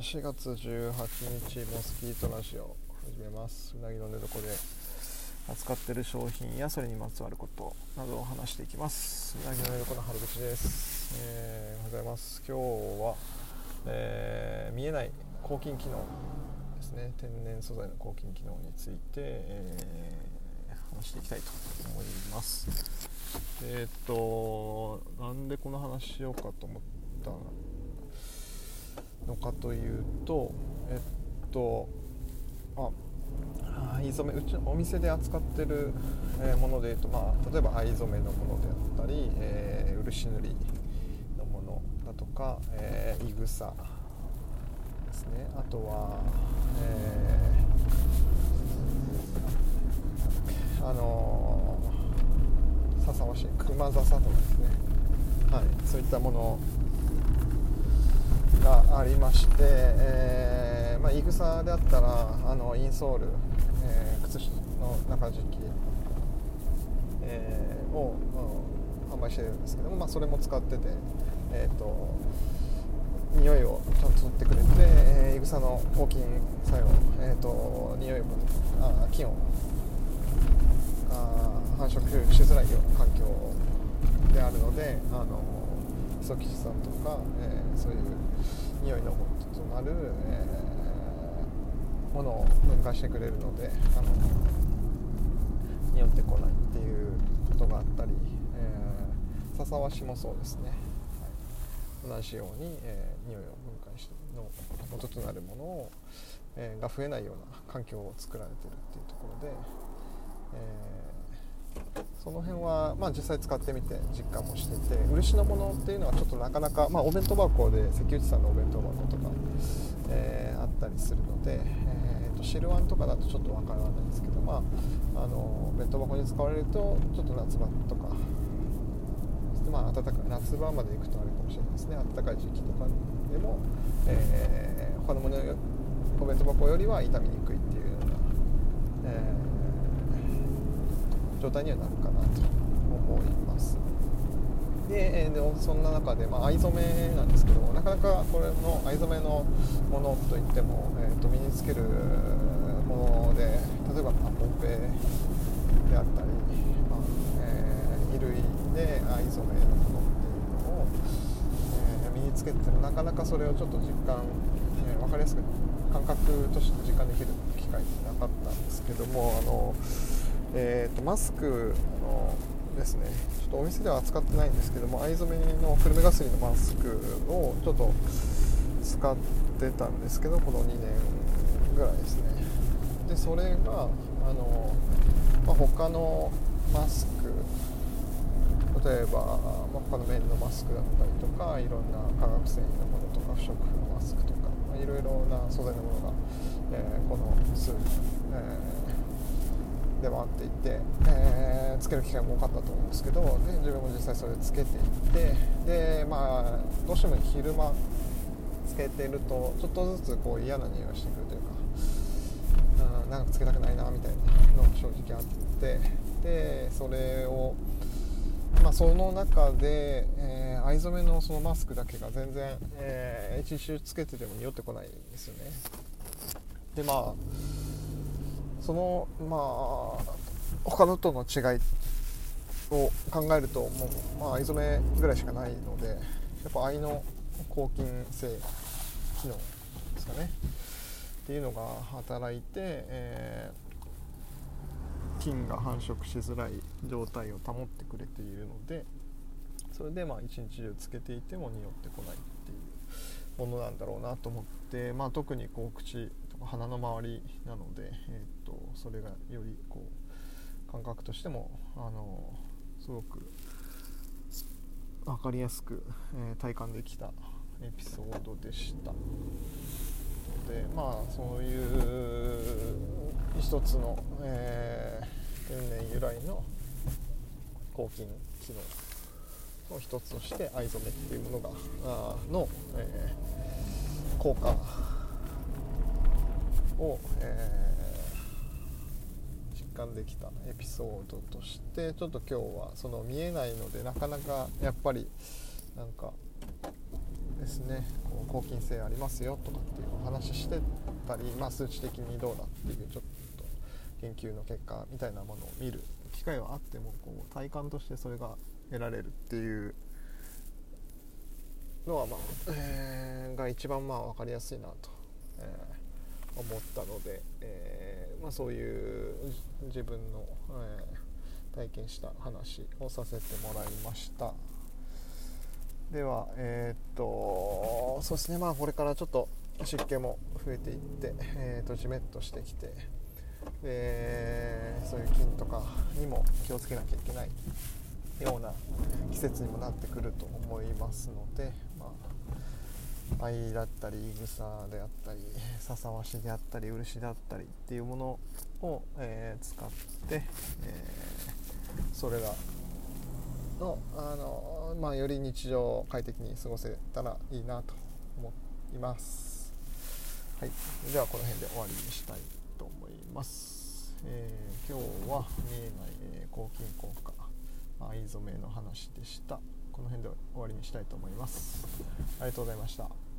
4月18日モスキートラジオ始めます。うなぎの寝床で扱ってる商品やそれにまつわることなどを話していきます。うなぎの寝床の春口です、えーおはようございます。今日は、えー見えない抗菌機能ですね。天然素材の抗菌機能について、えー話していきたいと思います。えっとなんでこの話しようかと思ったのかというとえっとあ藍染めうちのお店で扱ってる、えものでいうと、まあ、例えば藍染めのものであったり、えー漆塗りのものだとか、えいぐさですね。あとは、えーあのー、笹わし熊笹とかですね、はい、そういったものありまして、えーまあ、いぐさであったらあのインソール、えー靴の中敷き、えーを、うん販売してるんですけども、まあ、それも使ってて、えー、と匂いをちゃんと取ってくれて、えーいぐさの抗菌作用、えー、と匂いをあ菌をあ繁殖しづらいような環境であるのであのイソキシ酸とか、えーそういう匂いの元となる、えーものを分解してくれるのであの匂ってこないっていうことがあったり、えー、笹わしもそうですね、はい、同じように、えー匂いを分解しての元となるものを、えーが増えないような環境を作られてるっていうところで、えーその辺は、まあ、実際使ってみて実感もしてて漆のものっていうのはちょっとなかなか、まあ、お弁当箱で関口さんのお弁当箱とか、えーあったりするので、えーと汁あんとかだとちょっとわからないんですけど、まあ、あの弁当箱に使われるとちょっと夏場とかまあ、暖かい夏場まで行くとあれかもしれないですね。暖かい時期とかでも、えー他のものお弁当箱よりは傷みにくいっていうような、えー状態にはなるかなと思います。で,、でそんな中で、まあ、藍染めなんですけどなかなかこれの藍染めのものといっても、えーと身につけるもので例えば、まあ、ポンペであったり、まあえー衣類で藍染めのものっていうのを、えー身につけてもなかなかそれをちょっと実感、えー分かりやすく感覚として実感できる機会ってなかったんですけどもあの、えーとマスクのですねちょっとお店では扱ってないんですけども藍染めの久留米ガスリのマスクをちょっと使ってたんですけどこの2年ぐらいですね。でそれがあの、まあ、他のマスク例えば、まあ、他の面のマスクだったりとかいろんな化学繊維のものとか不織布のマスクとか、まあいろいろな素材のものが、えーこの数、えー出回っていて、えーつける機会も多かったと思うんですけどで自分も実際それつけていってでまあどうしても昼間つけてるとちょっとずつこう嫌な匂いがしてくるというかうん長くつけたくないなみたいなのが正直あってでそれをまあ、その中で、えー藍染めのそのマスクだけが全然、えー一日中つけてても匂ってこないんですよね。でまあそのまあ他のとの違いを考えるともう、まあ、藍染めぐらいしかないのでやっぱ藍の抗菌性機能ですかね。っていうのが働いて、えー菌が繁殖しづらい状態を保ってくれているのでそれでまあ一日中つけていても匂ってこないっていうものなんだろうなと思って、まあ、特にこう口鼻の周りなので、えー、とそれがよりこう感覚としてもあのすごく分かりやすく、えー体感できたエピソードでした。でまあそういう一つの、えー天然由来の抗菌機能の一つとして藍染めっていうものがあの、えー効果を、えー実感できたエピソードとしてちょっと今日はその見えないのでなかなかやっぱりなんかですねこう抗菌性ありますよとかっていうお話ししてたり、まあ、数値的にどうだっていうちょっと研究の結果みたいなものを見る機会はあってもこう体感としてそれが得られるっていうのは、まあえー、が一番まあ分かりやすいなと、えー、思ったので、えーまあ、そういう自分の、えー、体験した話をさせてもらいました。ではえー、っとそうですね。まあこれからちょっと湿気も増えていって、えー、とじめっとしてきてでそういう菌とかにも気をつけなきゃいけないような季節にもなってくると思いますので、まあ、藍だったりいぐさであったり 笹わしであったり漆であったりっていうものを、えー、使って、えー、それがのあの、まあ、より日常を快適に過ごせたらいいなと思います。はい、ではこの辺で終わりにしたいと思います。えー、今日は見えない、えー、抗菌効果藍染めの話でしたこの辺で終わりにしたいと思います。ありがとうございました。